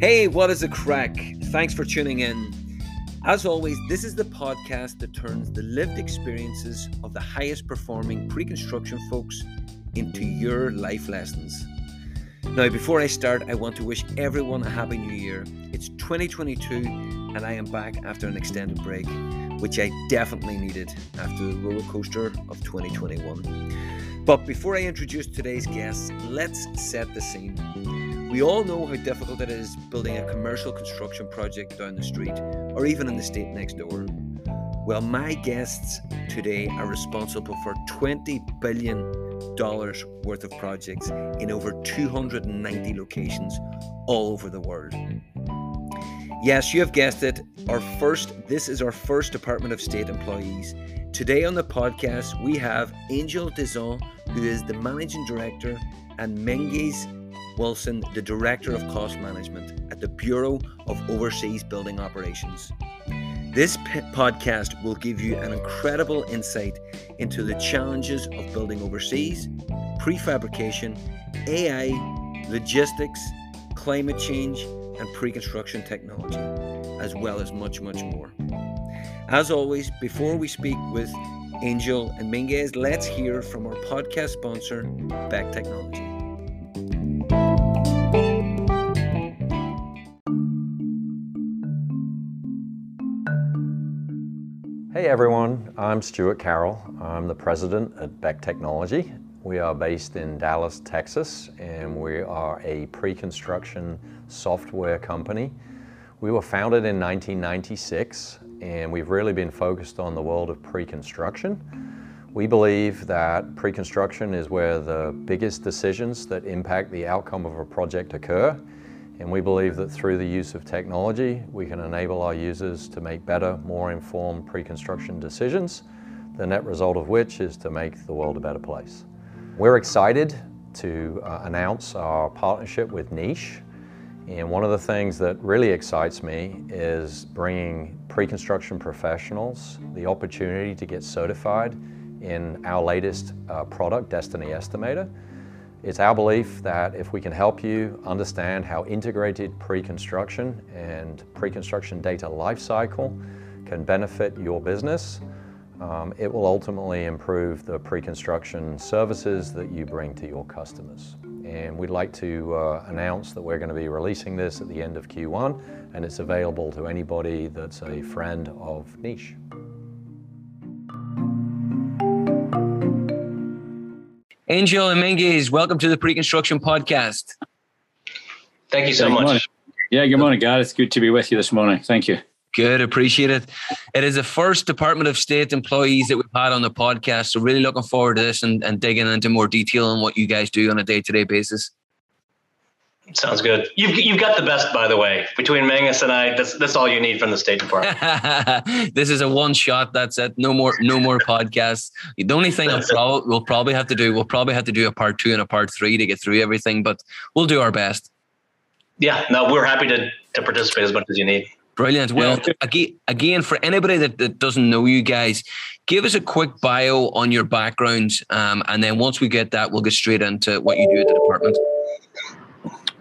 Hey, what is the crack? Thanks for tuning in. As always, this is the podcast that turns the lived experiences of the highest performing pre construction folks into your life lessons. Now, before I start, I want to wish everyone a happy new year. It's 2022, and I am back after an extended break, which I definitely needed after the roller coaster of 2021. But before I introduce today's guests, let's set the scene. We all know how difficult it is building a commercial construction project down the street or even in the state next door. Well, my guests today are responsible for $20 billion worth of projects in over 290 locations all over the world. Yes, you have guessed it. Our first, this is our first Department of State employees. Today on the podcast, we have Angel Dizon, who is the Managing Director, and Menzies Wilson, the Director of Cost Management at the Bureau of Overseas Building Operations. This podcast will give you an incredible insight into the challenges of building overseas, prefabrication, AI, logistics, climate change, and pre construction technology, as well as much, much more. As always, before we speak with Angel and Menzies, let's hear from our podcast sponsor, Beck Technology. Hey everyone, I'm Stuart Carroll. I'm the president at Beck Technology. We are based in Dallas, Texas, and we are a pre construction software company. We were founded in 1996, and we've really been focused on the world of pre construction. We believe that pre construction is where the biggest decisions that impact the outcome of a project occur and we believe that through the use of technology, we can enable our users to make better, more informed pre-construction decisions, the net result of which is to make the world a better place. We're excited to uh, announce our partnership with Niche. And one of the things that really excites me is bringing pre-construction professionals the opportunity to get certified in our latest uh, product, DESTINI Estimator. It's our belief that if we can help you understand how integrated pre-construction and pre-construction data lifecycle can benefit your business, um, it will ultimately improve the pre-construction services that you bring to your customers. And we'd like to uh, announce that we're going to be releasing this at the end of Q1, and it's available to anybody that's a friend of Niche. Angel and Menzies, welcome to the Pre-Construction Podcast. Thank you so much. Yeah, good morning, God. It's good to be with you this morning. Thank you. Good, appreciate it. It is the first Department of State employees that we've had on the podcast. So really looking forward to this and, and digging into more detail on what you guys do on a day-to-day basis. Sounds good. You've, you've got the best, by the way. Between Menzies and I, that's that's all you need from the State Department. this is a one shot. That's it. No more no more podcasts. The only thing I'll prob- we'll probably have to do we'll probably have to do a part two and a part three to get through everything, but we'll do our best. Yeah, no, we're happy to to participate as much as you need. Brilliant. Well, yeah. again, again, for anybody that, that doesn't know you guys, give us a quick bio on your background, um, and then once we get that, we'll get straight into what you do at the department.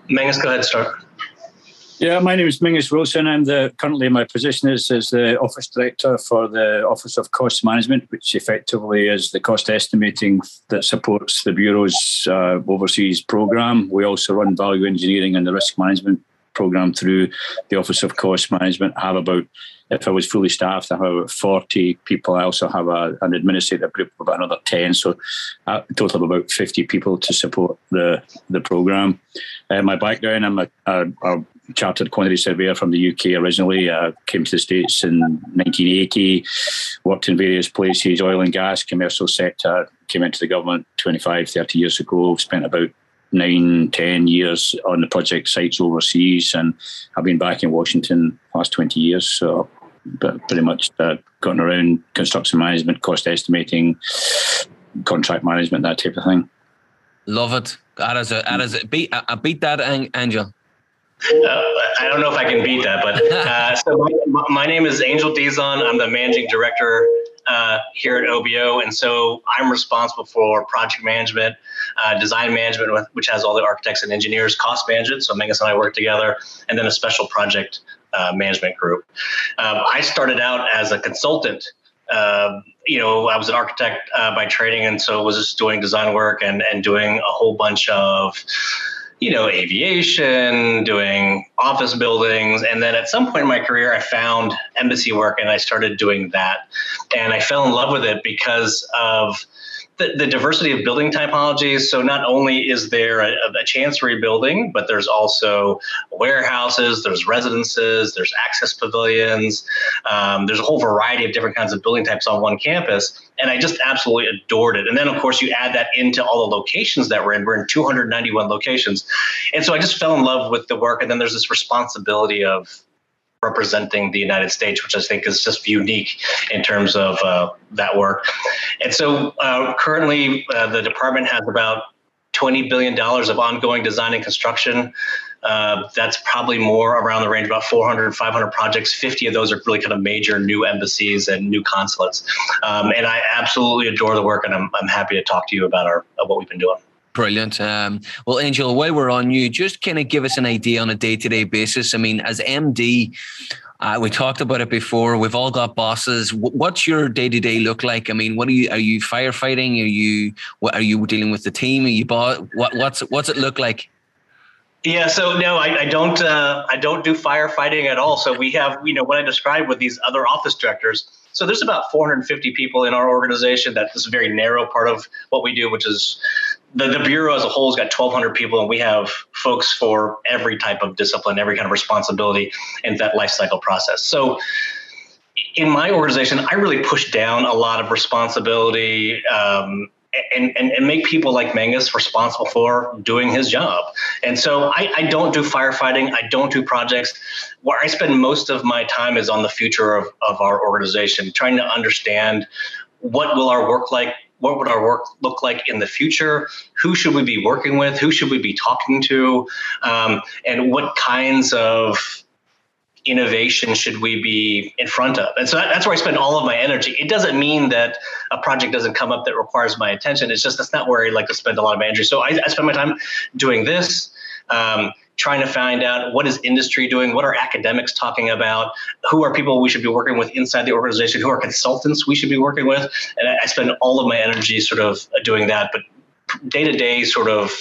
Menzies, go ahead, start. Yeah, my name is Menzies Wilson. I'm the currently my position is as the office director for the Office of Cost Management, which effectively is the cost estimating that supports the bureau's uh, overseas program. We also run value engineering and the risk management program through the Office of Cost Management. I have about if I was fully staffed, I have about 40 people. I also have a, an administrative group of about another 10, so a total of about 50 people to support the, the program. Uh, my background, I'm a, a, a, chartered quantity surveyor from the UK originally. I came to the States in 1980, worked in various places, oil and gas, commercial sector, came into the government 25, 30 years ago, spent about nine, ten years on the project sites overseas, and I've been back in Washington last 20 years. So but pretty much uh, gotten around construction management, cost estimating, contract management, that type of thing. Love it. That is a, that is a beat. I beat that, Angel. Uh, I don't know if I can beat that, but uh, so my, my, name is Angel Dizon. I'm the managing director uh, here at OBO, and so I'm responsible for project management, uh, design management, which has all the architects and engineers, cost management. So Menzies and I work together, and then a special project uh, management group. Um, I started out as a consultant. Uh, you know, I was an architect uh, by training, and so was just doing design work and and doing a whole bunch of you know, aviation, doing office buildings. And then at some point in my career, I found embassy work and I started doing that. And I fell in love with it because of the, the diversity of building typologies. So not only is there a, a chancery building, but there's also warehouses, there's residences, there's access pavilions, um, there's a whole variety of different kinds of building types on one campus. And I just absolutely adored it. And then, of course, you add that into all the locations that we're in. We're in 291 locations. And so I just fell in love with the work. And then there's this responsibility of representing the United States, which I think is just unique in terms of uh, that work. And so uh, currently, uh, the department has about $20 billion of ongoing design and construction. Uh, that's probably more around the range about 400, 500 projects. 50 of those are really kind of major new embassies and new consulates. Um, and I absolutely adore the work, and I'm, I'm happy to talk to you about our what we've been doing. Brilliant. Um, well, Angel, while we're on you, just kind of give us an idea on a day to day basis. I mean, as MD, uh, we talked about it before. We've all got bosses. What's your day to day look like? I mean, what are you? Are you firefighting? Are you? What are you dealing with the team? Are you boss? What, what's what's it look like? Yeah, so no, I, I don't. Uh, I don't do firefighting at all. So we have, you know, what I described with these other office directors. So there's about 450 people in our organization. That is a very narrow part of what we do, which is the, the bureau as a whole has got 1,200 people, and we have folks for every type of discipline, every kind of responsibility in that life cycle process. So, in my organization, I really push down a lot of responsibility um, and, and, and make people like Menzies responsible for doing his job. And so I, I don't do firefighting, I don't do projects. Where I spend most of my time is on the future of, of our organization, trying to understand what will our work like what would our work look like in the future? Who should we be working with? Who should we be talking to? Um, and what kinds of innovation should we be in front of? And so that, that's where I spend all of my energy. It doesn't mean that a project doesn't come up that requires my attention. It's just that's not where I like to spend a lot of my energy. So I, I spend my time doing this. Um, trying to find out what is industry doing, what are academics talking about, who are people we should be working with inside the organization, who are consultants we should be working with, and I spend all of my energy sort of doing that. But day to day, sort of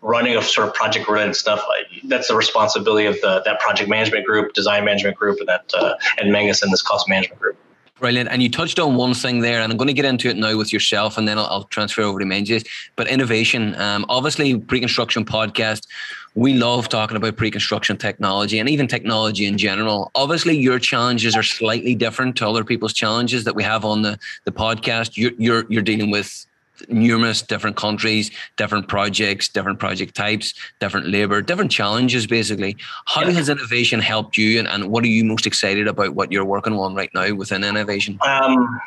running of sort of project related stuff, that's the responsibility of the that project management group, design management group, and that uh, and Menzies and this cost management group. Brilliant. And you touched on one thing there, and I'm going to get into it now with yourself, and then I'll, I'll transfer over to Menzies. But innovation, um, obviously, pre-construction podcast. We love talking about pre-construction technology and even technology in general. Obviously, your challenges are slightly different to other people's challenges that we have on the the podcast. You're you're, you're dealing with numerous different countries, different projects, different project types, different labor, different challenges, basically. How yeah. has innovation helped you, and, and what are you most excited about what you're working on right now within innovation? Um,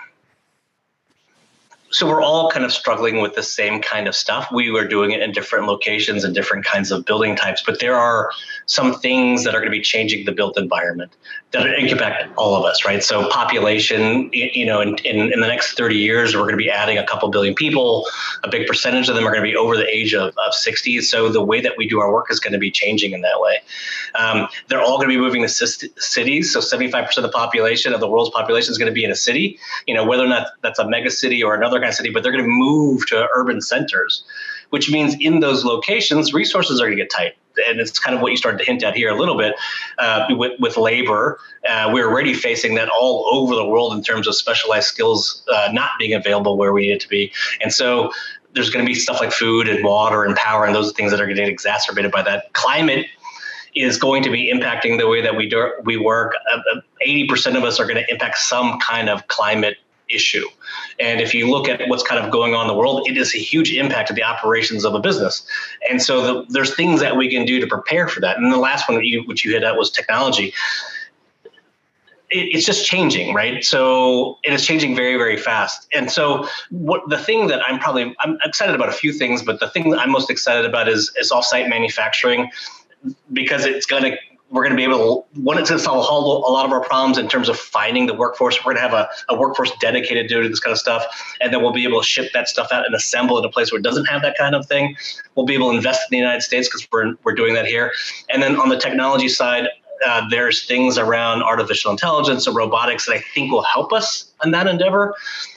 so we're all kind of struggling with the same kind of stuff. We were doing it in different locations and different kinds of building types, but there are some things that are going to be changing the built environment that impact all of us, right? So population, you know, in, in, in, the next 30 years, we're going to be adding a couple billion people. A big percentage of them are going to be over the age of, of 60. So the way that we do our work is going to be changing in that way. Um, they're all going to be moving to cities. So 75% of the population of the world's population is going to be in a city, you know, whether or not that's a mega city or another city, but they're going to move to urban centers, which means in those locations, resources are going to get tight and it's kind of what you started to hint at here a little bit uh, with, with labor. Uh, we're already facing that all over the world in terms of specialized skills uh, not being available where we need it to be. And so there's going to be stuff like food and water and power, and those things that are getting exacerbated by that. Climate is going to be impacting the way that we do, we work. Uh, 80% of us are going to impact some kind of climate issue. And if you look at what's kind of going on in the world, it is a huge impact to the operations of a business. And so the, there's things that we can do to prepare for that. And the last one, you, which you hit at, was technology. It, it's just changing, right? So it is changing very, very fast. And so what the thing that I'm probably I'm excited about a few things, but the thing that I'm most excited about is is offsite manufacturing because it's going to we're going to be able to one it's going to solve a whole lot of our problems in terms of finding the workforce. We're going to have a, a workforce dedicated to this kind of stuff and then we'll be able to ship that stuff out and assemble in a place where it doesn't have that kind of thing. We'll be able to invest in the united states because we're, we're doing that here. And then on the technology side uh, there's things around artificial intelligence and robotics that i think will help us in that endeavor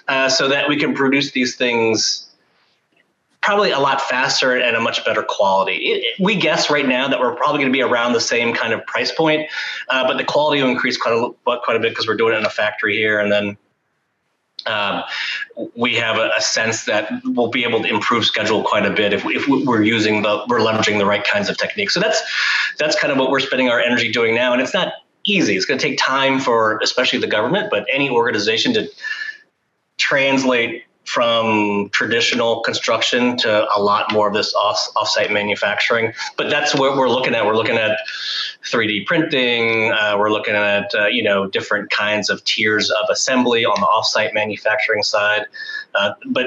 uh, so that we can produce these things probably a lot faster and a much better quality. It, we guess right now that we're probably going to be around the same kind of price point, uh, but the quality will increase quite a quite a bit because we're doing it in a factory here, and then. Um, we have a, a, sense that we'll be able to improve schedule quite a bit if, we, if we're using the we're leveraging the right kinds of techniques. So that's that's kind of what we're spending our energy doing now, and it's not easy. It's going to take time for especially the government, but any organization to translate from traditional construction to a lot more of this off offsite manufacturing. But that's what we're looking at. We're looking at 3D printing. Uh, we're looking at uh, you know different kinds of tiers of assembly on the offsite manufacturing side. Uh, but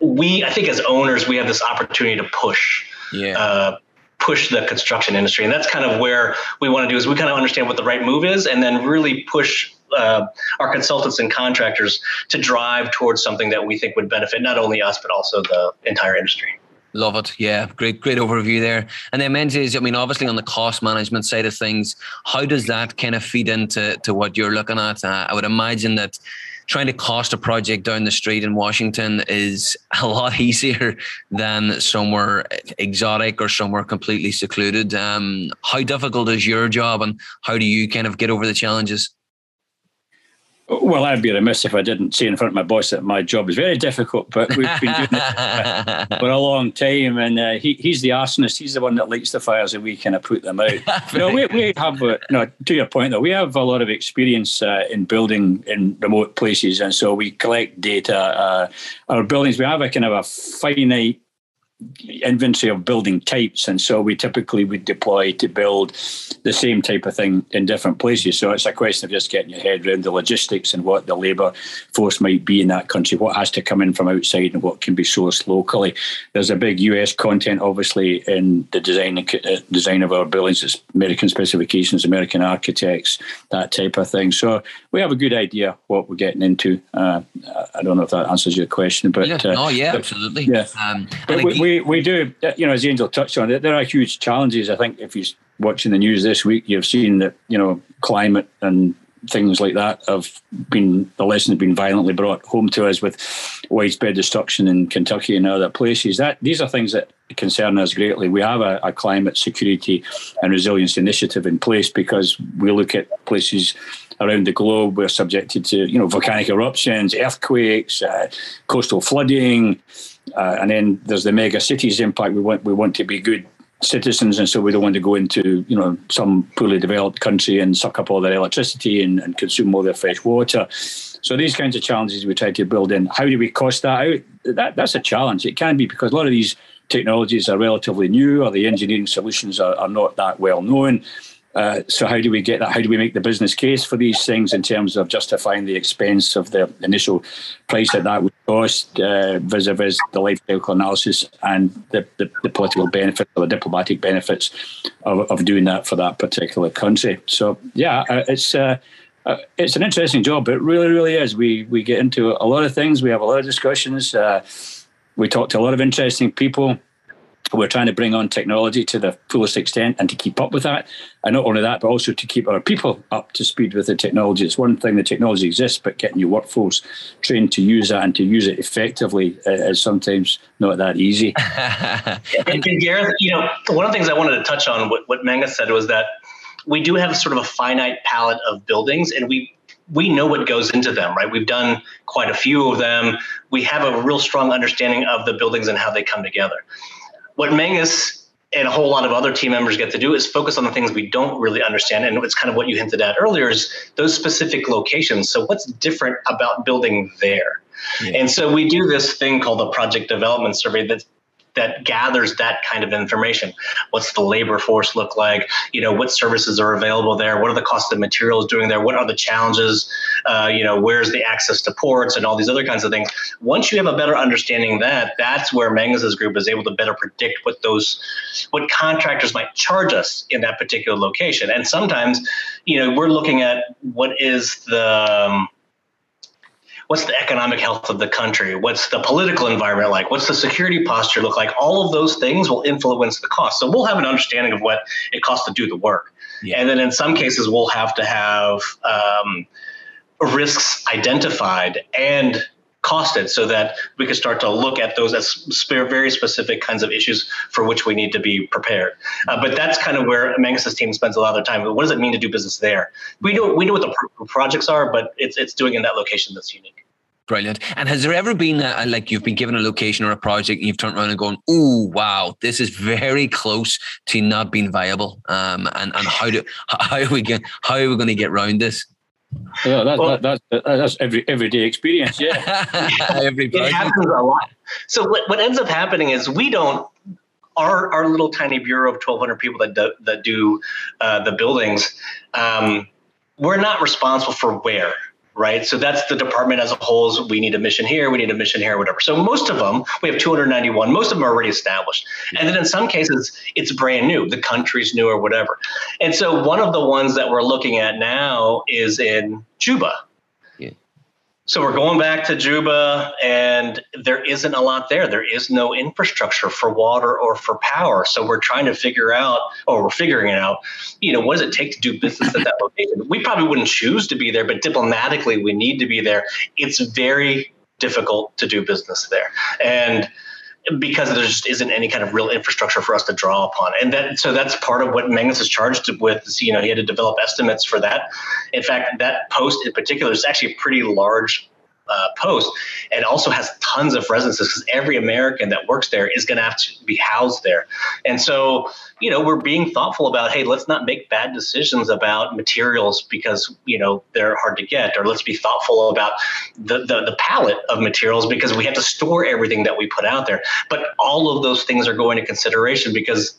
we, I think, as owners, we have this opportunity to push. Yeah uh, push the construction industry. And that's kind of where we want to do is we kind of understand what the right move is and then really push uh, our consultants and contractors to drive towards something that we think would benefit not only us but also the entire industry. Love it. Yeah, great, great overview there. And then Menzies, I mean, obviously on the cost management side of things, how does that kind of feed into to what you're looking at? Uh, I would imagine that trying to cost a project down the street in Washington is a lot easier than somewhere exotic or somewhere completely secluded. Um, how difficult is your job, and how do you kind of get over the challenges? Well, I'd be remiss if I didn't say in front of my boss that my job is very difficult, but we've been doing it for a long time. And uh, he, he's the arsonist. He's the one that lights the fires and we kind of put them out. you know, we, we have, uh, no, to your point though, we have a lot of experience uh, in building in remote places. And so we collect data. Uh, our buildings, we have a kind of a finite inventory of building types and so we typically would deploy to build the same type of thing in different places. So it's a question of just getting your head around the logistics and what the labour force might be in that country what has to come in from outside and what can be sourced locally. There's a big US content obviously in the design uh, design of our buildings. It's American specifications American architects that type of thing. So we have a good idea what we're getting into uh, I don't know if that answers your question but yeah, uh, no yeah absolutely yeah um, but we, we, we do, you know, as Angel touched on, there are huge challenges. I think if you're watching the news this week, you've seen that, you know, climate and things like that have been, the lesson has been violently brought home to us with widespread destruction in Kentucky and other places. That These are things that concern us greatly. We have a, a climate security and resilience initiative in place because we look at places around the globe we're subjected to you know volcanic eruptions earthquakes uh, coastal flooding uh, and then there's the mega cities impact. We want we want to be good citizens, and so we don't want to go into you know some poorly developed country and suck up all their electricity and, and consume all their fresh water. So these kinds of challenges we try to build in. How do we cost that out? That that's a challenge. It can be because a lot of these technologies are relatively new, or the engineering solutions are, are not that well known. Uh, so how do we get that? How do we make the business case for these things in terms of justifying the expense of the initial price that that would cost uh, vis-a-vis the life cycle analysis and the, the, the, political benefits or the diplomatic benefits of, of doing that for that particular country. So yeah, uh, it's uh, uh, it's an interesting job. It really, really is. We we get into a lot of things. We have a lot of discussions. We talk to a lot of interesting people we're trying to bring on technology to the fullest extent and to keep up with that. And not only that, but also to keep our people up to speed with the technology. It's one thing the technology exists, but getting your workforce trained to use that and to use it effectively uh, is sometimes not that easy. and, and Gareth, you know, one of the things I wanted to touch on, what, what Menzies said was that we do have sort of a finite palette of buildings and we we know what goes into them, right? We've done quite a few of them. We have a real strong understanding of the buildings and how they come together what Menzies and a whole lot of other team members get to do is focus on the things we don't really understand. And it's kind of what you hinted at earlier is those specific locations. So what's different about building there? Yeah. And so we do this thing called the project development survey that that gathers that kind of information. What's the labor force look like? You know, what services are available there? What are the costs of materials doing there? What are the challenges? Uh, you know, where's the access to ports and all these other kinds of things. Once you have a better understanding that, that's where Menzies's group is able to better predict what those, what contractors might charge us in that particular location. And sometimes, you know, we're looking at what is the um, what's the economic health of the country what's the political environment like what's the security posture look like all of those things will influence the cost so we'll have an understanding of what it costs to do the work yeah. and then in some cases we'll have to have um, risks identified and costed so that we can start to look at those as very specific kinds of issues for which we need to be prepared. Uh, but that's kind of where Menzies's team spends a lot of their time. What does it mean to do business there? We know we know what the pr- projects are, but it's it's doing in that location that's unique. Brilliant. And has there ever been a, like you've been given a location or a project and you've turned around and gone, "Oh, wow, this is very close to not being viable." Um, and and how do how are we going how are we going to get around this? Yeah, that, well, that, that, that's every everyday experience. Yeah, every it happens a lot. So what, what ends up happening is we don't our our little tiny bureau of 1,200 people that do, that do uh, the buildings. Um, we're not responsible for where right? So that's the department as a whole. Is we need a mission here, we need a mission here, whatever. So most of them, we have 291. Most of them are already established, and then in some cases, it's brand new. The country's new or whatever. And so one of the ones that we're looking at now is in Juba. So we're going back to Juba, and there isn't a lot there. There is no infrastructure for water or for power. So we're trying to figure out, or we're figuring it out, you know, what does it take to do business at that location? We probably wouldn't choose to be there, but diplomatically, we need to be there. It's very difficult to do business there. And because there just isn't any kind of real infrastructure for us to draw upon. And that so that's part of what Menzies is charged with. Is, you know, he had to develop estimates for that. In fact, that post in particular is actually a pretty large uh, post and also has tons of residences because every American that works there is going to have to be housed there. And so, you know, we're being thoughtful about, hey, let's not make bad decisions about materials because, you know, they're hard to get, or let's be thoughtful about the, the, the palette of materials because we have to store everything that we put out there. But all of those things are going to consideration because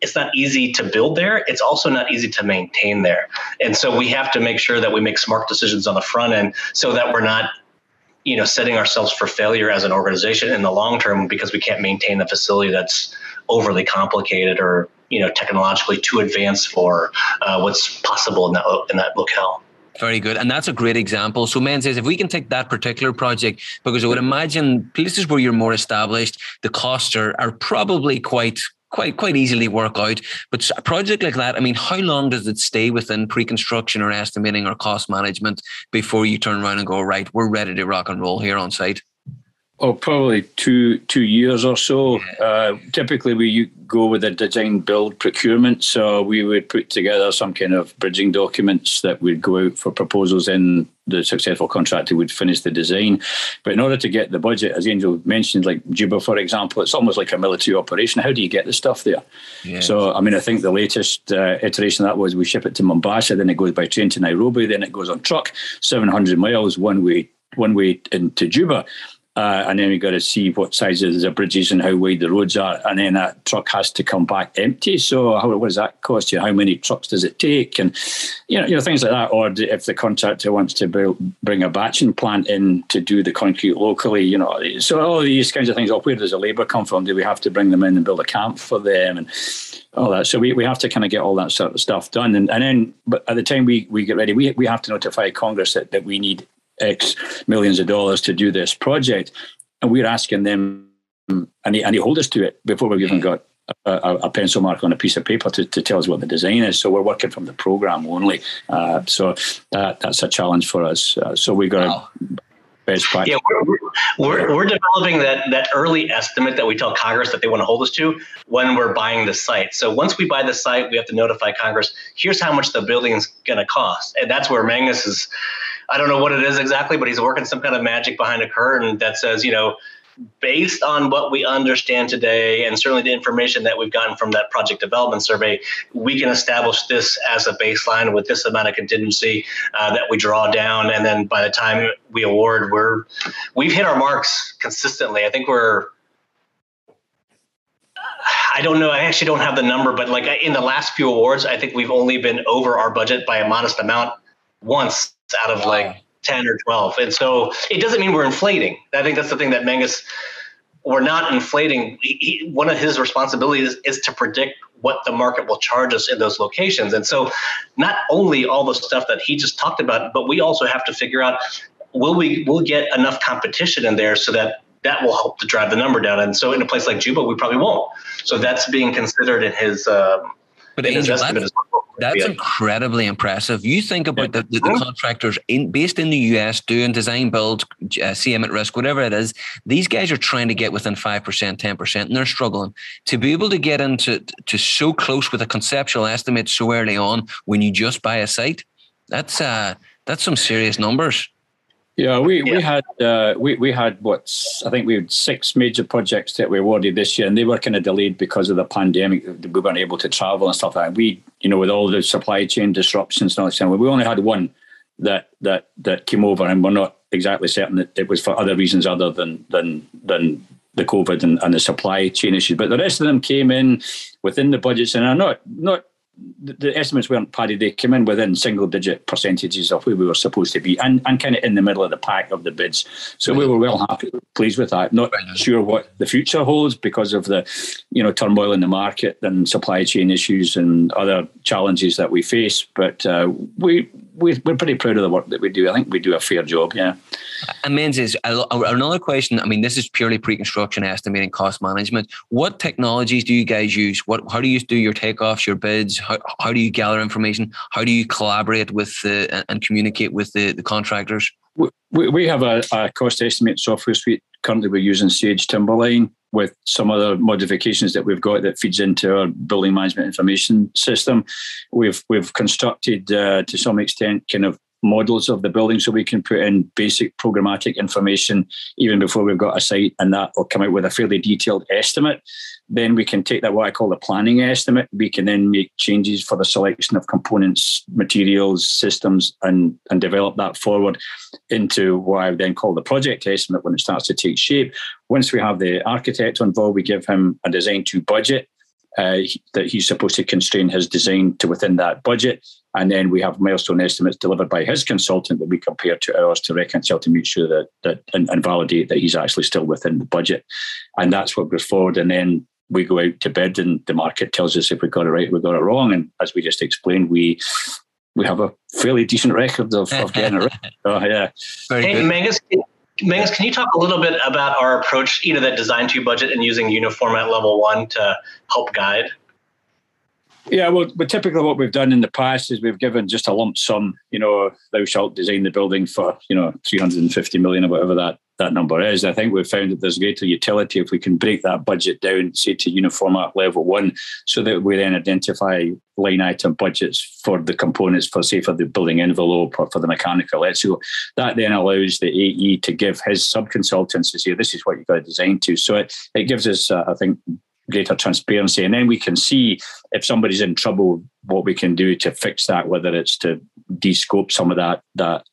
it's not easy to build there. It's also not easy to maintain there. And so we have to make sure that we make smart decisions on the front end so that we're not you know setting ourselves for failure as an organization in the long term because we can't maintain the facility that's overly complicated or you know technologically too advanced for uh, what's possible in that in that locale. Very good. And that's a great example. So Menzies if we can take that particular project, because I would imagine places where you're more established, the costs are, are probably quite quite quite easily work out. But a project like that, I mean, how long does it stay within pre-construction or estimating or cost management before you turn around and go, right, we're ready to rock and roll here on site? Oh, probably two two years or so. Uh, typically, we go with a design build procurement. So we would put together some kind of bridging documents that would go out for proposals. In the successful contractor would finish the design. But in order to get the budget, as Angel mentioned, like Juba, for example, it's almost like a military operation. How do you get the stuff there? Yes. So, I mean, I think the latest uh, iteration of that was we ship it to Mombasa, then it goes by train to Nairobi, then it goes on truck, 700 miles one way one way into Juba. Uh, and then we got to see what sizes the bridges and how wide the roads are, and then that truck has to come back empty. So, how, what does that cost you? How many trucks does it take? And you know, you know things like that. Or if the contractor wants to bring a batching plant in to do the concrete locally, you know, so all these kinds of things. Oh, where does the labour come from? Do we have to bring them in and build a camp for them and all that? So we, we have to kind of get all that sort of stuff done. And, and then, but at the time we, we get ready, we we have to notify Congress that, that we need X millions of dollars to do this project, and we're asking them, and they, and they hold us to it before we've even got a, a, pencil mark on a piece of paper to, to tell us what the design is. So we're working from the program only. Uh, so that, that's a challenge for us. Uh, so we've got wow. best practice. Yeah, we're, we're, we're developing that that early estimate that we tell Congress that they want to hold us to when we're buying the site. So once we buy the site, we have to notify Congress. Here's how much the building is going to cost, and that's where Menzies is I don't know what it is exactly, but he's working some kind of magic behind a curtain that says, you know, based on what we understand today, and certainly the information that we've gotten from that project development survey, we can establish this as a baseline with this amount of contingency uh, that we draw down, and then by the time we award, we're we've hit our marks consistently. I think we're I don't know. I actually don't have the number, but like in the last few awards, I think we've only been over our budget by a modest amount once out of wow. like 10 or 12. And so it doesn't mean we're inflating. I think that's the thing that Menzies, we're not inflating. He, one of his responsibilities is to predict what the market will charge us in those locations. And so not only all the stuff that he just talked about, but we also have to figure out will we will get enough competition in there so that that will help to drive the number down. And so in a place like Juba, we probably won't. So that's being considered in his. Uh, but in Angel, that's, that's incredibly impressive. You think about the, the, the, contractors in based in the US doing design build, uh, CM at risk, whatever it is. These guys are trying to get within five percent, ten percent, and they're struggling to be able to get into to so close with a conceptual estimate so early on when you just buy a site. That's uh, that's some serious numbers. Yeah, we, yeah. we had uh, we we had what I think we had six major projects that we awarded this year, and they were kind of delayed because of the pandemic. We weren't able to travel and stuff like that. We, you know, with all the supply chain disruptions and all that, stuff, we only had one that that that came over, and we're not exactly certain that it was for other reasons other than than than the COVID and, and the supply chain issues. But the rest of them came in within the budgets and are not not the estimates weren't padded. They came in within single digit percentages of where we were supposed to be and, and kind of in the middle of the pack of the bids. So we were well happy, pleased with that. Not sure what the future holds because of the, you know, turmoil in the market and supply chain issues and other challenges that we face. But uh, we, we, we're pretty proud of the work that we do. I think we do a fair job, yeah. And Menzies, another question. I mean, this is purely pre-construction estimating cost management. What technologies do you guys use? What how do you do your takeoffs, your bids? How, how do you gather information? How do you collaborate with the, and communicate with the, the contractors? We, we have a, a cost estimate software suite. Currently, we're using Sage Timberline with some other modifications that we've got that feeds into our building management information system. We've we've constructed uh, to some extent kind of models of the building so we can put in basic programmatic information even before we've got a site and that will come out with a fairly detailed estimate. Then we can take that what i call the planning estimate. We can then make changes for the selection of components materials systems and and develop that forward into what i then call the project estimate when it starts to take shape. Once we have the architect involved we give him a design to budget uh, that he's supposed to constrain his design to within that budget. And then we have milestone estimates delivered by his consultant that we compare to ours to reconcile to make sure that that and, and validate that he's actually still within the budget. And that's what goes forward. And then we go out to bid and the market tells us if we got it right, we got it wrong. And as we just explained, we we have a fairly decent record of, of getting it right. Oh yeah. Very hey, good. Menzies, Menzies, can you talk a little bit about our approach, you know, that design to budget and using UniFormat level one to help guide? Yeah, well, but typically what we've done in the past is we've given just a lump sum, you know, thou shalt design the building for, you know, 350 million or whatever that, that number is. I think we've found that there's greater utility if we can break that budget down, say to UniFormat level one, so that we then identify line item budgets for the components for, say, for the building envelope or for the mechanical. So that then allows the AE to give his sub-consultants to say, this is what you've got to design to. So it, it gives us, uh, I think, greater transparency. And then we can see if somebody's in trouble, what we can do to fix that, whether it's to descope some of that that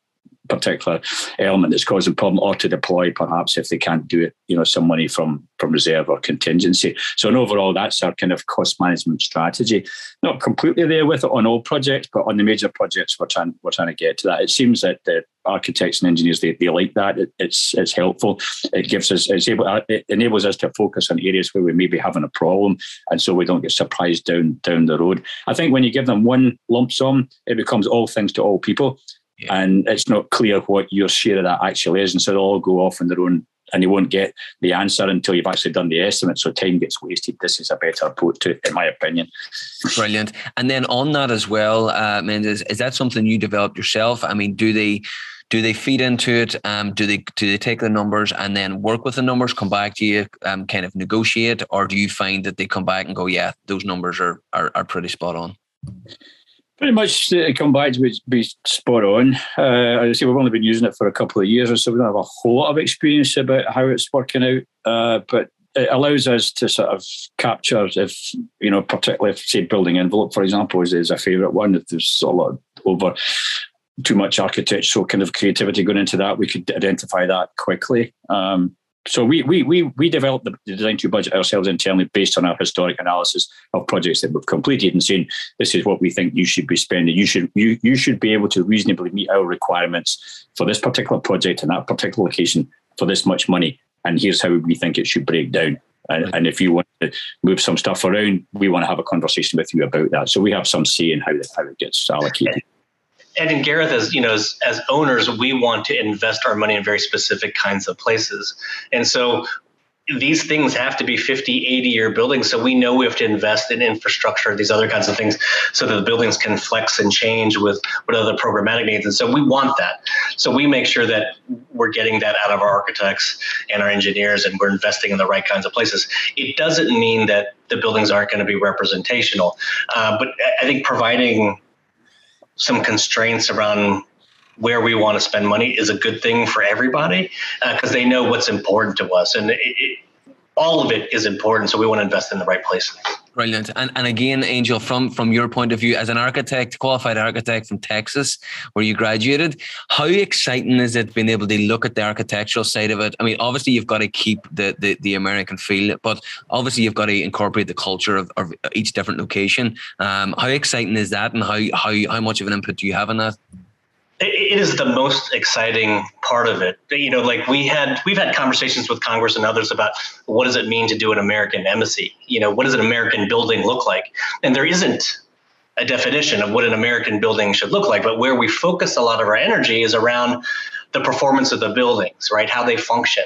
particular element that's causing problem or to deploy perhaps if they can't do it you know some money from from reserve or contingency. So in overall that's our kind of cost management strategy. Not completely there with it on all projects but on the major projects we're trying we're trying to get to that. It seems that the architects and engineers they, they like that. It, it's it's helpful. It gives us it's able uh, it enables us to focus on areas where we may be having a problem and so we don't get surprised down down the road. I think when you give them one lump sum it becomes all things to all people yeah. and it's not clear what your share of that actually is. And so they'll all go off on their own and you won't get the answer until you've actually done the estimate. So time gets wasted. This is a better approach to it, in my opinion. Brilliant. And then on that as well, uh, Menzies, is that something you developed yourself? I mean, do they do they feed into it? Um, do they do they take the numbers and then work with the numbers, come back to you, um, kind of negotiate, or do you find that they come back and go, yeah, those numbers are are, are pretty spot on? Pretty much uh, come back to be spot on. Uh, I say we've only been using it for a couple of years, or so we don't have a whole lot of experience about how it's working out. Uh, but it allows us to sort of capture if you know, particularly if say building envelope, for example, is, is a favourite one. If there's a lot over too much architectural kind of creativity going into that, we could identify that quickly. Um, so we we we we developed the design to budget ourselves internally based on our historic analysis of projects that we've completed and saying this is what we think you should be spending. You should you you should be able to reasonably meet our requirements for this particular project and that particular location for this much money. And here's how we think it should break down. And, and if you want to move some stuff around, we want to have a conversation with you about that. So we have some say in how, how it gets allocated and in Gareth, as you know, as, as owners, we want to invest our money in very specific kinds of places. And so these things have to be 50, 80 year buildings. So we know we have to invest in infrastructure, these other kinds of things, so that the buildings can flex and change with what other programmatic needs. And so we want that. So we make sure that we're getting that out of our architects and our engineers and we're investing in the right kinds of places. It doesn't mean that the buildings aren't going to be representational. Uh, but I think providing some constraints around where we want to spend money is a good thing for everybody because uh, they know what's important to us. And it, it, all of it is important so we want to invest in the right places Brilliant. And and again, Angel, from from your point of view as an architect, qualified architect from Texas, where you graduated, how exciting is it being able to look at the architectural side of it? I mean, obviously you've got to keep the the, the American feel, but obviously you've got to incorporate the culture of, of each different location. Um, how exciting is that, and how how how much of an input do you have in that? It is the most exciting part of it. You know, like we had we've had conversations with Congress and others about what does it mean to do an American embassy? You know, what does an American building look like? And there isn't a definition of what an American building should look like, but where we focus a lot of our energy is around the performance of the buildings, right? How they function.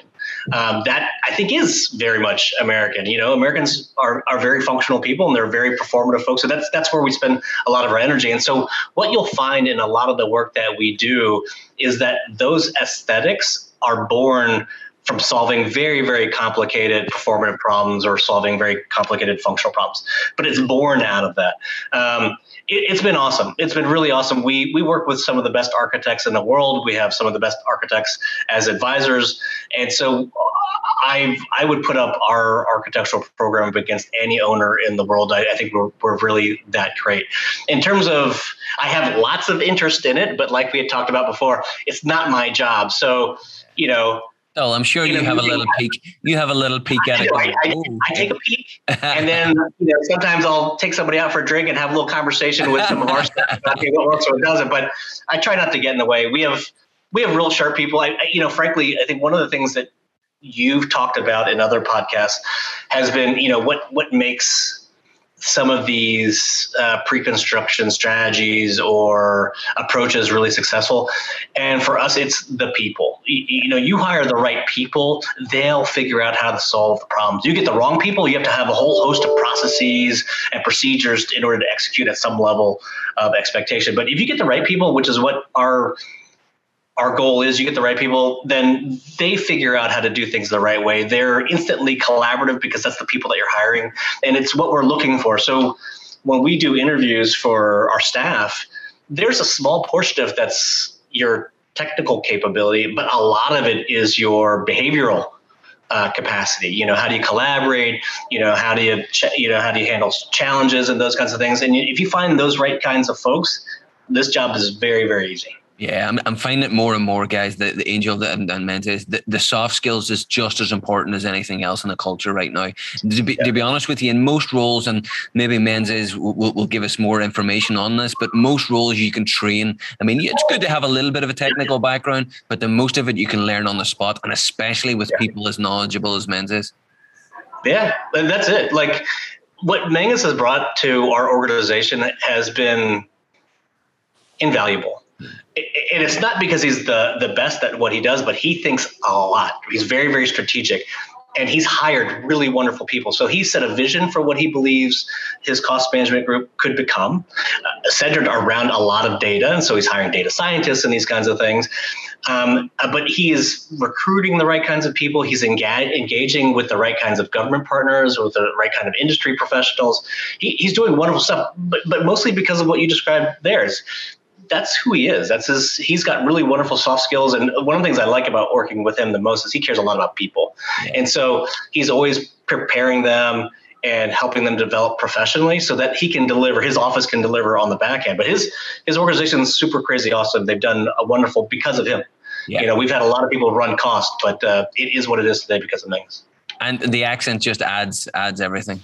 Um, that I think is very much American. You know, Americans are, are very functional people and they're very performative folks. So that's that's where we spend a lot of our energy. And so what you'll find in a lot of the work that we do is that those aesthetics are born from solving very, very complicated performative problems or solving very complicated functional problems. But it's born out of that. Um, it, has been awesome. It's been really awesome. We we work with some of the best architects in the world. We have some of the best architects as advisors, and so I I would put up our architectural program against any owner in the world. I, I, think we're we're really that great. In terms of, I have lots of interest in it, but like we had talked about before, it's not my job. So you know, Oh, I'm sure you, you have a little peek. You have a little peek at it. I, I, I, take a peek, and then you know sometimes I'll take somebody out for a drink and have a little conversation with some of our staff about what works or what doesn't. But I try not to get in the way. We have we have real sharp people. I, you know, frankly, I think one of the things that you've talked about in other podcasts has been you know what what makes some of these uh, pre-construction strategies or approaches really successful. And for us it's the people. You, you, know you hire the right people they'll figure out how to solve the problems. You get the wrong people you have to have a whole host of processes and procedures in order to execute at some level of expectation. But if you get the right people which is what our our goal is you get the right people, then they figure out how to do things the right way. They're instantly collaborative because that's the people that you're hiring. And it's what we're looking for. So when we do interviews for our staff, there's a small portion of that's your technical capability, but a lot of it is your behavioral uh, capacity. You know, how do you collaborate? You know, how do you ch- you know how do you handle challenges and those kinds of things? And if you find those right kinds of folks, this job is very very easy. Yeah, I'm, I'm finding it more and more, guys. The, the angel and, and Menzies, the, the soft skills is just as important as anything else in the culture right now. To be, yeah. to be honest with you, in most roles, and maybe Menzies will, will, will give us more information on this, but most roles you can train. I mean, it's good to have a little bit of a technical background, but the most of it you can learn on the spot, and especially with yeah. people as knowledgeable as Menzies. Yeah, that's it. Like what Menzies has brought to our organization has been invaluable and it's not because he's the the best at what he does, but he thinks a lot. He's very very strategic, and he's hired really wonderful people. So he set a vision for what he believes his cost management group could become, uh, centered around a lot of data. And so he's hiring data scientists and these kinds of things. Um, uh, but he is recruiting the right kinds of people. He's engag- engaging with the right kinds of government partners, with the right kind of industry professionals. He, he's doing wonderful stuff, but, but mostly because of what you described there is that's who he is. That's his. He's got really wonderful soft skills, and one of the things I like about working with him the most is he cares a lot about people, and so he's always preparing them and helping them develop professionally so that he can deliver his office can deliver on the back end but his his organization is super crazy awesome they've done a wonderful because of him yeah. you know, we've had a lot of people run cost, but uh, it is what it is today because of Menzies. And the accent just adds adds everything.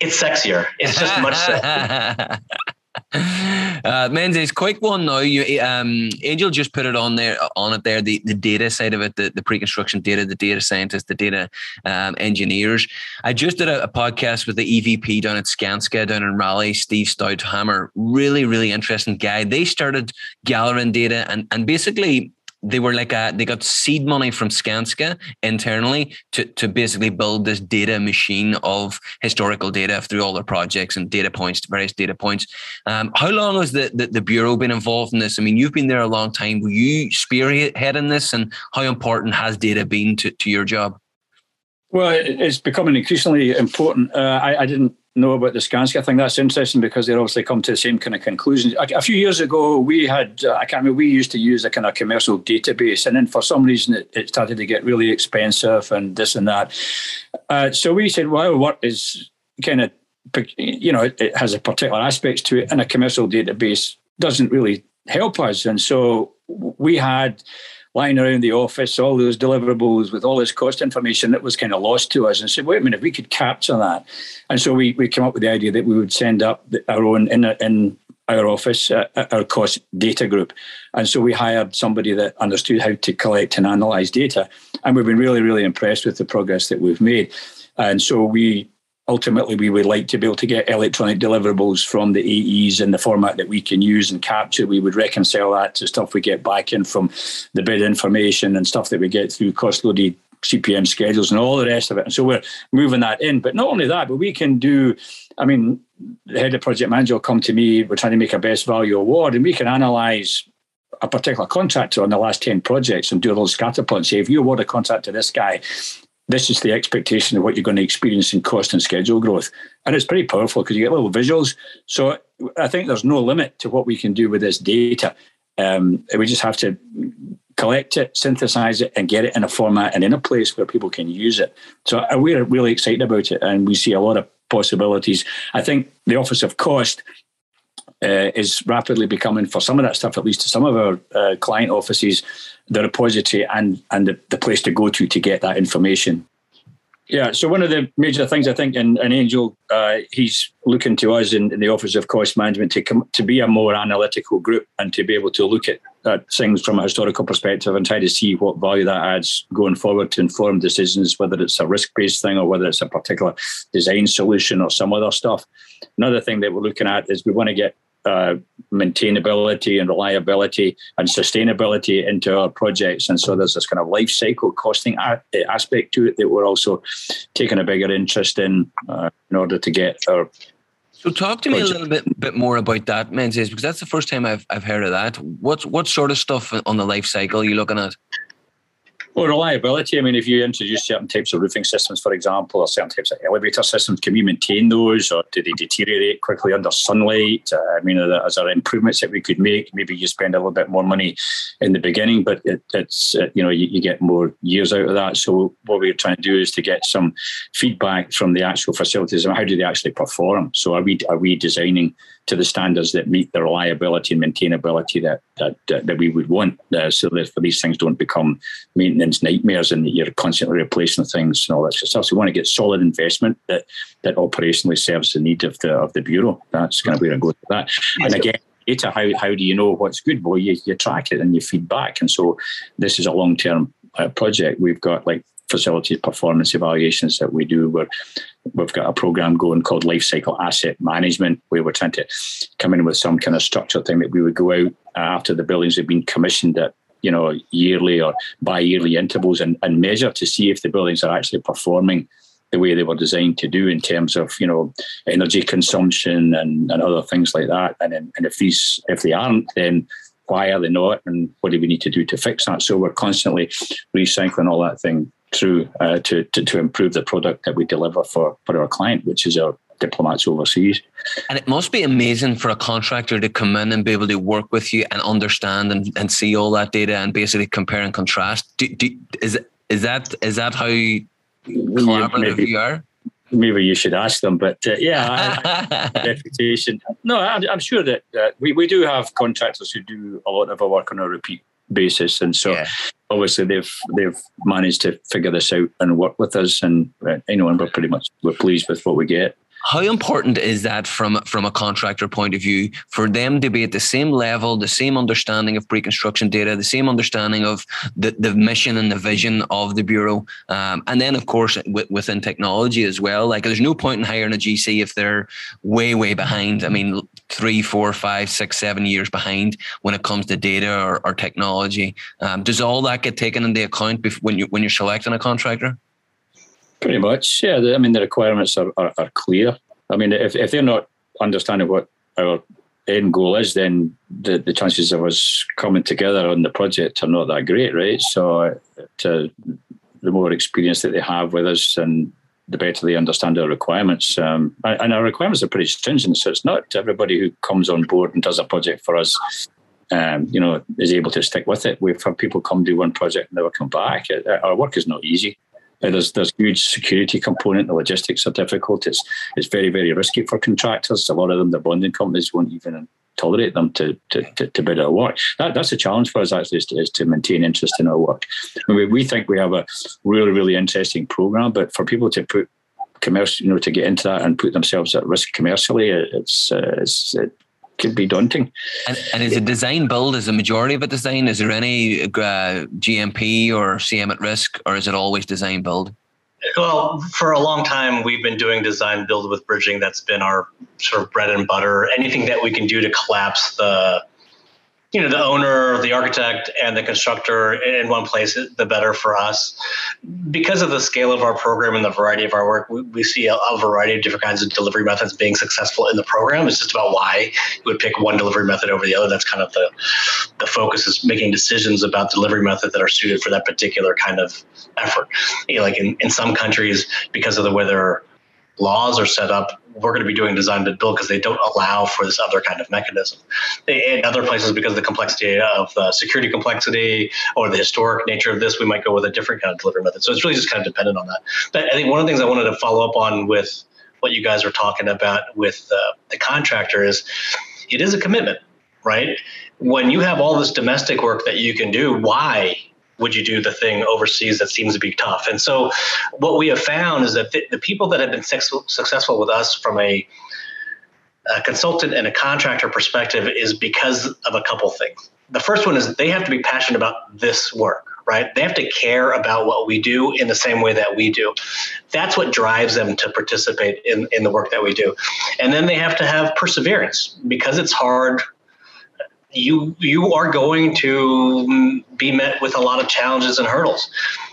It's sexier. It's just much sexier. uh, Menzies, quick one now. You, um, Angel just put it on there, on it there. The, the data side of it, the, the pre-construction data, the data scientists, the data um, engineers. I just did a, a, podcast with the EVP down at Skanska down in Raleigh, Steve Stouthamer. Really, really interesting guy. They started gathering data and and basically they were like a, they got seed money from Skanska internally to, to basically build this data machine of historical data through all their projects and data points, various data points. Um, how long has the, the, the, Bureau been involved in this? I mean, you've been there a long time. Were you spearheading this and how important has data been to, to your job? Well, it's becoming increasingly important. Uh, I, I, didn't know about the Skanska. I think that's interesting because they obviously come to the same kind of conclusions. A, a few years ago, we had, uh, I can't remember, we used to use a kind of commercial database, and then for some reason it, it started to get really expensive and this and that. Uh, so we said, well, what is kind of, you know, it, it has a particular aspects to it, and a commercial database doesn't really help us. And so we had, lying around the office, all those deliverables with all this cost information that was kind of lost to us and said, wait a minute, if we could capture that. And so we, we came up with the idea that we would send up our own in, in our office, uh, our cost data group. And so we hired somebody that understood how to collect and analyze data. And we've been really, really impressed with the progress that we've made. And so we ultimately we would like to be able to get electronic deliverables from the AEs in the format that we can use and capture. We would reconcile that to stuff we get back in from the bid information and stuff that we get through cost loaded CPM schedules and all the rest of it. And so we're moving that in. But not only that, but we can do, I mean, the head of project manager will come to me, we're trying to make a best value award, and we can analyze a particular contractor on the last 10 projects and do a little scatter plot and say, if you award a contract to this guy, this is the expectation of what you're going to experience in cost and schedule growth. And it's pretty powerful because you get little visuals. So I think there's no limit to what we can do with this data. Um, we just have to collect it, synthesize it, and get it in a format and in a place where people can use it. So uh, we're really excited about it, and we see a lot of possibilities. I think the Office of Cost uh, is rapidly becoming, for some of that stuff, at least to some of our uh, client offices, the repository and and the, the place to go to to get that information. Yeah, so one of the major things I think, and, and Angel, uh, he's looking to us in, in, the Office of Cost Management to come to be a more analytical group and to be able to look at, at things from a historical perspective and try to see what value that adds going forward to inform decisions, whether it's a risk-based thing or whether it's a particular design solution or some other stuff. Another thing that we're looking at is we want to get uh, maintainability and reliability and sustainability into our projects. And so there's this kind of life cycle costing a- aspect to it that we're also taking a bigger interest in uh, in order to get our. So talk to project. me a little bit bit more about that, Menzies, because that's the first time I've I've heard of that. What's what sort of stuff on the life cycle are you looking at? Well, reliability. I mean, if you introduce certain types of roofing systems, for example, or certain types of elevator systems, can we maintain those, or do they deteriorate quickly under sunlight? Uh, I mean, are there improvements that we could make? Maybe you spend a little bit more money in the beginning, but it, it's uh, you know you, you, get more years out of that. So what we're trying to do is to get some feedback from the actual facilities and how do they actually perform. So are we are we designing to the standards that meet the reliability and maintainability that that, that we would want, uh, so that for these things don't become maintenance nightmares and you're constantly replacing things and all that sort of stuff. So we want to get solid investment that that operationally serves the need of the of the bureau. That's kind of where I go with that. And again. Data, how, how do you know what's good? Well, you, you track it and you feed back. And so this is a long term uh, project. We've got like facility performance evaluations that we do. Where we've got a program going called life cycle asset management where we're trying to come in with some kind of structured thing that we would go out after the buildings have been commissioned at you know yearly or bi-yearly intervals and, and measure to see if the buildings are actually performing the way they were designed to do in terms of you know energy consumption and, and other things like that. And, and if these if they aren't then why are they not? And what do we need to do to fix that? So we're constantly recycling all that thing through uh, to, to, to improve the product that we deliver for, for our client, which is our diplomats overseas. And it must be amazing for a contractor to come in and be able to work with you and understand and, and see all that data and basically compare and contrast. Do, do, is is that is that how collaborative maybe, you are? Maybe you should ask them, but uh, yeah, I, reputation. No, I'm, I'm sure that uh, we, we do have contractors who do a lot of our work on a repeat basis. And so, yeah. obviously, they've they've managed to figure this out and work with us, and uh, you know, and we're pretty much we're pleased with what we get. How important is that from from a contractor point of view for them to be at the same level, the same understanding of pre-construction data, the same understanding of the, the mission and the vision of the bureau, um, and then of course within technology as well. Like there's no point in hiring a GC if they're way way behind. I mean, three, four, five, six, seven years behind when it comes to data or, or technology. Um, does all that get taken into account when you when you're selecting a contractor? Pretty much, yeah. I mean, the requirements are, are, are clear. I mean, if, if they're not understanding what our end goal is, then the, the chances of us coming together on the project are not that great, right? So, to, the more experience that they have with us and the better they understand our requirements. Um, and our requirements are pretty stringent, so it's not everybody who comes on board and does a project for us. Um, you know, is able to stick with it. We've had people come do one project and never come back. Our work is not easy. Uh, there's there's huge security component. The logistics are difficult. It's it's very very risky for contractors. A lot of them, the bonding companies won't even tolerate them to to, to, to bid our work. That, that's a challenge for us actually is to, is to maintain interest in our work. I mean, we think we have a really really interesting program, but for people to put commercial, you know, to get into that and put themselves at risk commercially, it's, uh, it's it, could be daunting. And, and is a design build is the majority of it design? Is there any uh, GMP or CM at risk, or is it always design build? Well, for a long time, we've been doing design build with bridging. That's been our sort of bread and butter. Anything that we can do to collapse the you know the owner the architect and the constructor in one place the better for us. Because of the scale of our program and the variety of our work we, we see a, a, variety of different kinds of delivery methods being successful in the program. It's just about why you would pick one delivery method over the other. That's kind of the the focus is making decisions about delivery methods that are suited for that particular kind of effort. You know, like in, in some countries because of the way laws are set up we're going to be doing design to build because they don't allow for this other kind of mechanism. In other places, because of the complexity of the security complexity or the historic nature of this, we might go with a different kind of delivery method. So it's really just kind of dependent on that. But I think one of the things I wanted to follow up on with what you guys were talking about with uh, the contractor is it is a commitment, right? When you have all this domestic work that you can do, why would you do the thing overseas that seems to be tough? And so, what we have found is that the, the people that have been successful with us from a, a consultant and a contractor perspective is because of a couple things. The first one is they have to be passionate about this work right? They have to care about what we do in the same way that we do. That's what drives them to participate in, in the work that we do. And then they have to have perseverance because it's hard you you are going to be met with a lot of challenges and hurdles.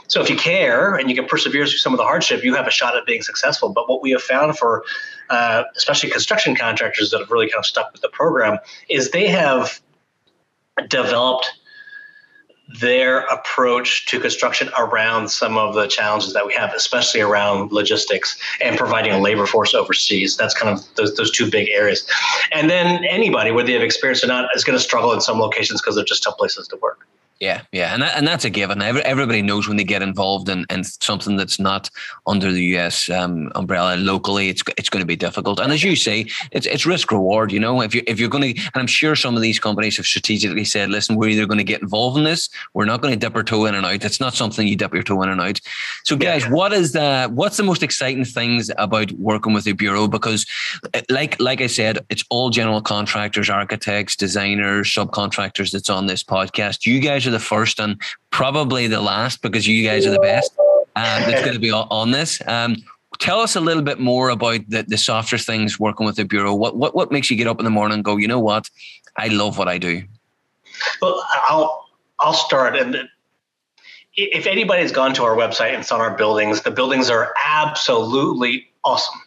So if you care and you can persevere through some of the hardship, you have a shot at being successful. But what we have found for uh, especially construction contractors that have really kind of stuck with the program is they have developed their approach to construction around some of the challenges that we have, especially around logistics and providing a labor force overseas. That's kind of those, those two big areas. And then anybody, whether they have experience or not, is going to struggle in some locations because they're just tough places to work. Yeah, yeah, and that, and that's a given. everybody knows when they get involved in, in something that's not under the US um, umbrella locally, it's it's going to be difficult. And as you say, it's it's risk reward. You know, if you if you're going to, and I'm sure some of these companies have strategically said, listen, we're either going to get involved in this, we're not going to dip our toe in and out. It's not something you dip your toe in and out. So, guys, yeah. what is the what's the most exciting things about working with the bureau? Because, uh, like like I said, it's all general contractors, architects, designers, subcontractors that's on this podcast. You guys are the first and probably the last because you guys are the best um, that's going to be on this. Um, tell us a little bit more about the, the softer things working with the bureau. What, what what makes you get up in the morning and go, you know what, I love what I do. Well, I'll I'll start and. If anybody's gone to our website and saw our buildings, the buildings are absolutely awesome.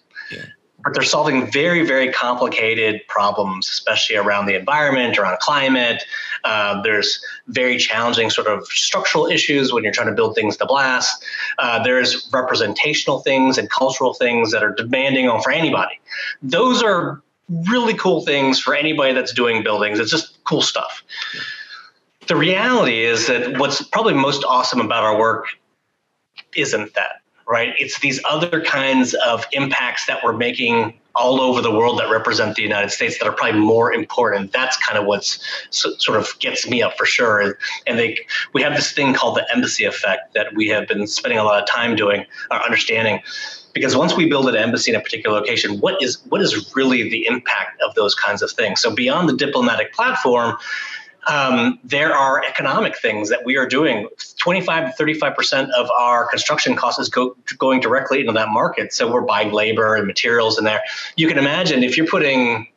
But they're solving very, very complicated problems, especially around the environment, around climate. Uh, there's very challenging sort of structural issues when you're trying to build things to blast. Uh, there's representational things and cultural things that are demanding on for anybody. Those are really cool things for anybody that's doing buildings. It's just cool stuff. The reality is that what's probably most awesome about our work isn't that right? It's these other kinds of impacts that we're making all over the world that represent the United States that are probably more important. That's kind of what's so, sort of gets me up for sure. And they, we have this thing called the embassy effect that we have been spending a lot of time doing, uh, understanding. Because once we build an embassy in a particular location, what is what is really the impact of those kinds of things? So beyond the diplomatic platform, um, there are economic things that we are doing. 25 to 35% of our construction costs is go, going directly into that market. So we're buying labor and materials in there. You can imagine if you're putting,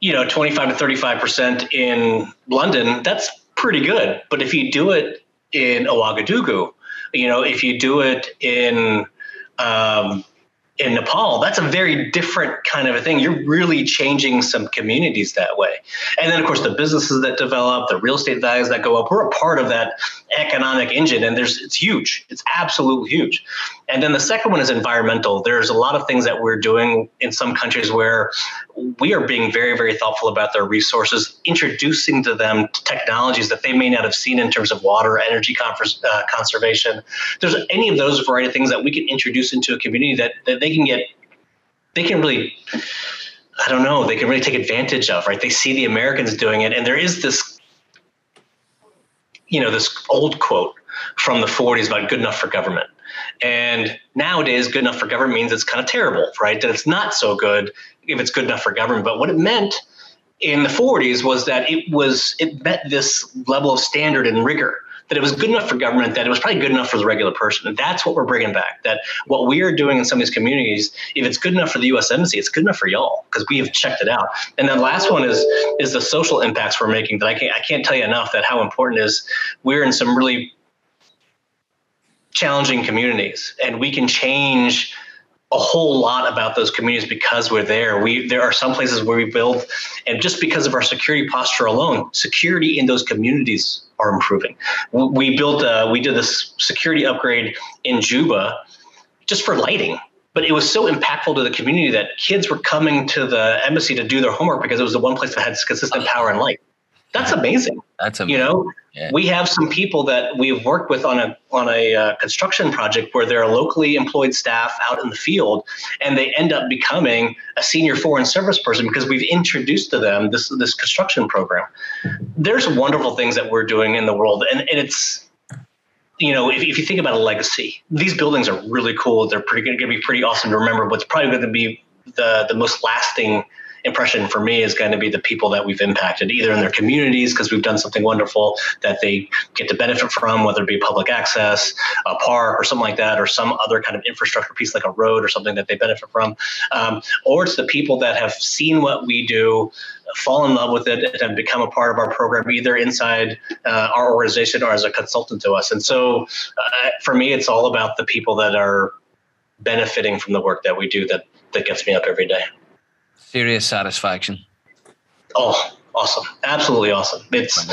you know, 25 to 35% in London, that's pretty good. But if you do it in Ouagadougou, you know, if you do it in, um, in Nepal, that's a very different kind of a thing. You're really changing some communities that way. And then, of course, the businesses that develop, the real estate values that go up, we're a part of that economic engine, and there's it's huge. It's absolutely huge. And then the second one is environmental. There's a lot of things that we're doing in some countries where we are being very, very thoughtful about their resources, introducing to them technologies that they may not have seen in terms of water, energy uh, conservation. There's any of those variety of things that we can introduce into a community that, that they can get, they can really, I don't know, they can really take advantage of, right? They see the Americans doing it. And there is this, you know, this old quote from the 40s about good enough for government. And nowadays, good enough for government means it's kind of terrible, right? That it's not so good if it's good enough for government. But what it meant in the 40s was that it was it met this level of standard and rigor that it was good enough for government that it was probably good enough for the regular person. And that's what we're bringing back that what we are doing in some of these communities if it's good enough for the us embassy it's good enough for y'all because we have checked it out. And then last one is is the social impacts we're making that i can't i can't tell you enough that how important is we're in some really challenging communities and we can change a whole lot about those communities because we're there. We there are some places where we build, and just because of our security posture alone, security in those communities are improving. We built a, we did this security upgrade in Juba just for lighting. But it was so impactful to the community that kids were coming to the embassy to do their homework because it was the one place that had consistent power and light. That's amazing. That's amazing. You know, yeah. we have some people that we've worked with on a on a uh, construction project where there are locally employed staff out in the field, and they end up becoming a senior foreign service person because we've introduced to them this this construction program. There's wonderful things that we're doing in the world, and, and it's you know, if, if you think about a legacy, these buildings are really cool. They're pretty going to be pretty awesome to remember. What's probably going to be the the most lasting impression for me is going to be the people that we've impacted, either in their communities because we've done something wonderful that they get to benefit from, whether it be public access, a park, or something like that, or some other kind of infrastructure piece like a road or something that they benefit from, um, or it's the people that have seen what we do fall in love with it and become a part of our program either inside uh, our organization or as a consultant to us. And so uh, for me it's all about the people that are benefiting from the work that we do that that gets me up every day serious satisfaction. Oh, awesome. Absolutely awesome. It's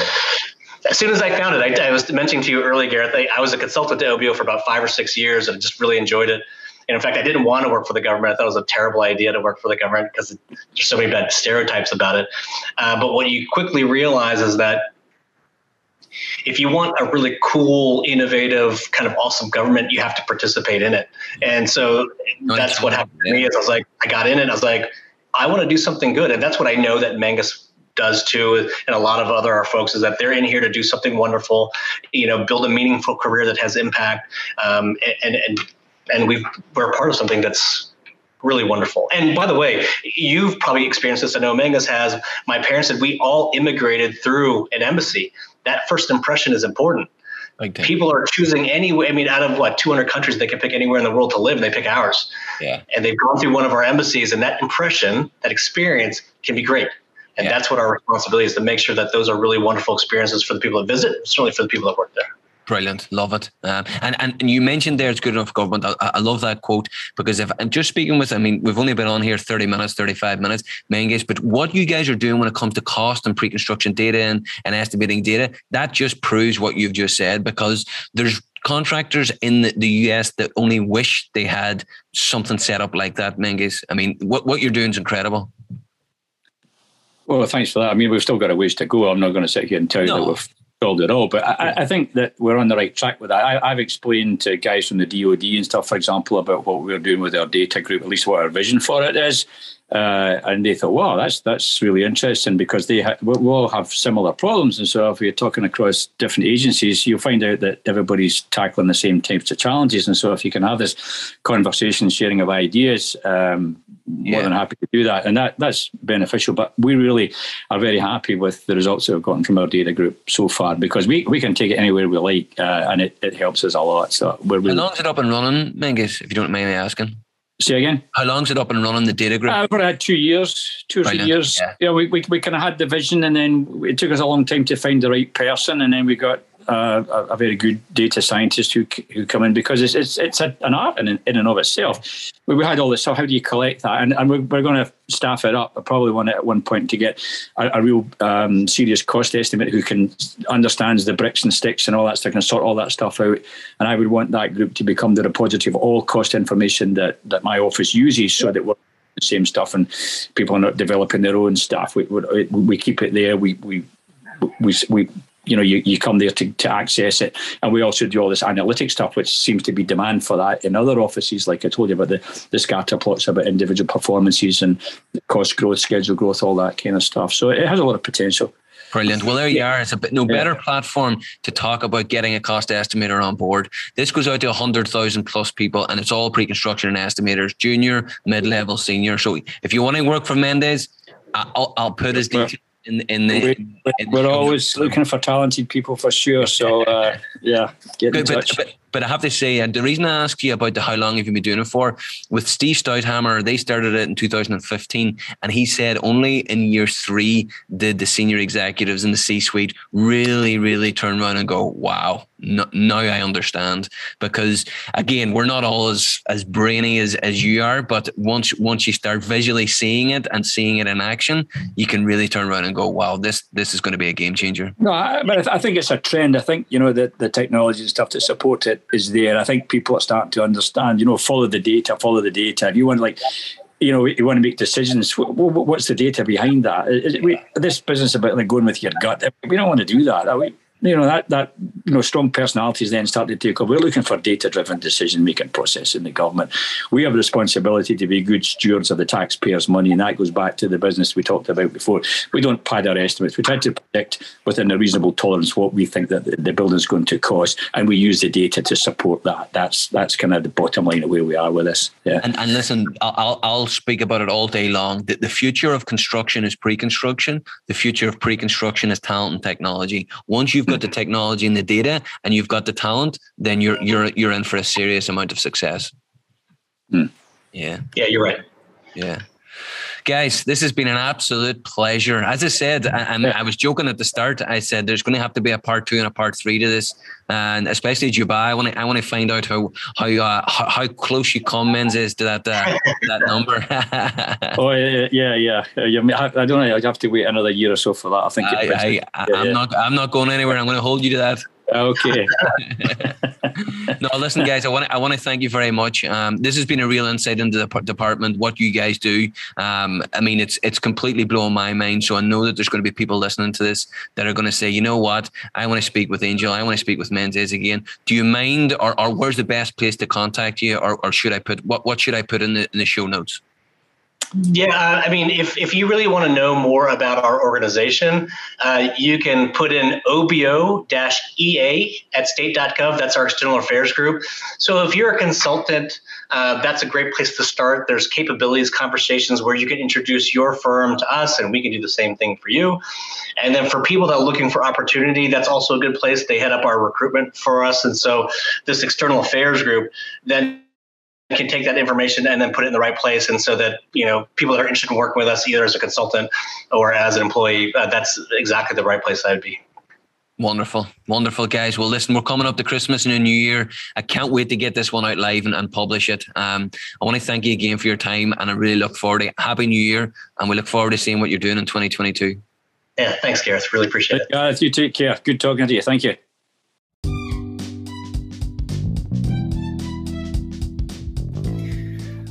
as soon as I found it, I, I was mentioning to you earlier, Gareth, I, I, was a consultant to OBO for about five or six years and just really enjoyed it. And in fact, I didn't want to work for the government. I thought it was a terrible idea to work for the government because there's so many bad stereotypes about it. Uh, but what you quickly realize is that if you want a really cool, innovative, kind of awesome government, you have to participate in it. And so that's what happened to me. Is I was like, I got in it. I was like, I want to do something good. And that's what I know that Menzies does too, and a lot of other our folks is that they're in here to do something wonderful, you know, build a meaningful career that has impact, um, and and and we we're part of something that's really wonderful. And by the way, you've probably experienced this. I know Menzies has. My parents said we all immigrated through an embassy. That first impression is important. Like People are choosing anyway. I mean, out of what 200 countries, they can pick anywhere in the world to live, and they pick ours. Yeah. And they've gone through one of our embassies, and that impression, that experience, can be great. And yeah. that's what our responsibility is to make sure that those are really wonderful experiences for the people that visit, certainly for the people that work there. Brilliant, love it. Um, and, and and you mentioned there it's good enough government. I, I, love that quote because if I'm just speaking with, I mean, we've only been on here thirty minutes, thirty five minutes, main But what you guys are doing when it comes to cost and pre construction data and, and estimating data, that just proves what you've just said because there's contractors in the, the US that only wish they had something set up like that, Menzies. I mean, what what you're doing is incredible. Well, thanks for that. I mean, we've still got a ways to go. I'm not going to sit here and tell you no. that we've it all. But I, I, think that we're on the right track with that. I, have explained to guys from the DoD and stuff, for example, about what we're doing with our data group, at least what our vision for it is. Uh, and they thought, wow, that's that's really interesting because they ha- we all have similar problems. And so if you're talking across different agencies, you'll find out that everybody's tackling the same types of challenges. And so if you can have this conversation, sharing of ideas, um, yeah. more than happy to do that. And that that's beneficial. But we really are very happy with the results that we've gotten from our data group so far because we, we can take it anywhere we like uh, and it, it helps us a lot. So we're really. How long is it up and running, Menzies, if you don't mind me asking? Say again. How long's it up and running the data group? Uh, we had two years, two or three years. Yeah, yeah we, we, we kind of had the vision, and then it took us a long time to find the right person, and then we got uh, a, a, very good data scientist who who come in because it's it's, it's a, an art in, in and of itself. We, we had all this. So how do you collect that? And, and we're, we're going to staff it up. I probably want it at one point to get a, a real um, serious cost estimate who can understands the bricks and sticks and all that stuff and sort all that stuff out. And I would want that group to become the repository of all cost information that that my office uses, so that we're the same stuff and people are not developing their own stuff. We, we, we keep it there. We we we, we you know you, you come there to, to access it and we also do all this analytic stuff which seems to be demand for that in other offices like i told you about the, the scatter plots about individual performances and cost growth schedule growth all that kind of stuff so it has a lot of potential Brilliant. Well, there you are. It's a bit no better yeah. platform to talk about getting a cost estimator on board. This goes out to 100,000 plus people, and it's all pre construction and estimators, junior, mid level, senior. So if you want to work for Menzies, I'll, I'll put his details in in the. We, in we're always looking for talented people for sure. So uh, yeah, get in touch. But, but I have to say, and the reason I asked you about the how long have you been doing it for, with Steve Stouthamer, they started it in 2015, and he said only in year three did the senior executives in the C-suite really, really turn around and go, "Wow, no, now I understand." Because again, we're not all as as brainy as as you are, but once once you start visually seeing it and seeing it in action, you can really turn around and go, "Wow, this this is going to be a game changer." No, I, but I think it's a trend. I think you know the the technology and stuff to support it is there. I think people are starting to understand, you know, follow the data, follow the data. If you want like, you know, you want to make decisions. What's the data behind that? We, this business about like going with your gut. We don't want to do that. You know that that you know strong personalities then start to take over. We're looking for data driven decision making process in the government. We have a responsibility to be good stewards of the taxpayers' money, and that goes back to the business we talked about before. We don't pad our estimates. We try to predict within a reasonable tolerance what we think that the building is going to cost, and we use the data to support that. That's that's kind of the bottom line of where we are with this. Yeah. And, and listen, I'll I'll speak about it all day long. The, the future of construction is pre-construction. The future of pre-construction is talent and technology. Once you've got the technology and the data and you've got the talent, then you're you're you're in for a serious amount of success. Hmm. Yeah. Yeah, you're right. Yeah. Guys, this has been an absolute pleasure. As I said, I, I, was joking at the start. I said there's going to have to be a part two and a part three to this, and especially Dubai. I want to I want to find out how how uh, how, how, close you comments is to that uh, that number. oh yeah, yeah, yeah. yeah. I don't know. I have to wait another year or so for that. I think. I, I, I, am not. I'm not going anywhere. I'm going to hold you to that. Okay. no, listen, guys. I want I want to thank you very much. Um, this has been a real insight into the department, what you guys do. Um, I mean, it's it's completely blown my mind. So I know that there's going to be people listening to this that are going to say, you know what, I want to speak with Angel. I want to speak with Menzies again. Do you mind, or, or where's the best place to contact you, or, or should I put what what should I put in the in the show notes? Yeah, uh, I mean, if, if you really want to know more about our organization, uh, you can put in OBO EA at state.gov. That's our external affairs group. So if you're a consultant, uh, that's a great place to start. There's capabilities conversations where you can introduce your firm to us and we can do the same thing for you. And then for people that are looking for opportunity, that's also a good place. They head up our recruitment for us. And so this external affairs group then can take that information and then put it in the right place and so that you know people that are interested in working with us either as a consultant or as an employee uh, that's exactly the right place i'd be Wonderful, wonderful, guys. Well, listen, we're coming up to Christmas and a New Year. I can't wait to get this one out live and, and publish it. Um, I want to thank you again for your time, and I really look forward to Happy New Year, and we look forward to seeing what you're doing in 2022. Yeah, thanks, Gareth. Really appreciate it. Gareth, you take care. Good talking to you. Thank you.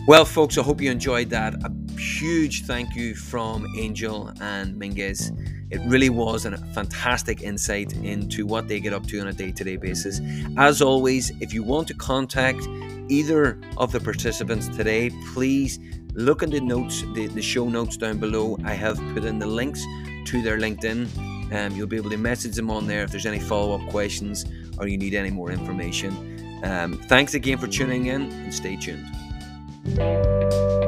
Well, folks, I hope you enjoyed that. A huge thank you from Angel and Menzies. It really was a fantastic insight into what they get up to on a day to day basis. As always, if you want to contact either of the participants today, please look in the notes, the, the show notes down below. I have put in the links to their LinkedIn. Um, you'll be able to message them on there if there's any follow up questions or you need any more information. Um, thanks again for tuning in and stay tuned. Thank you.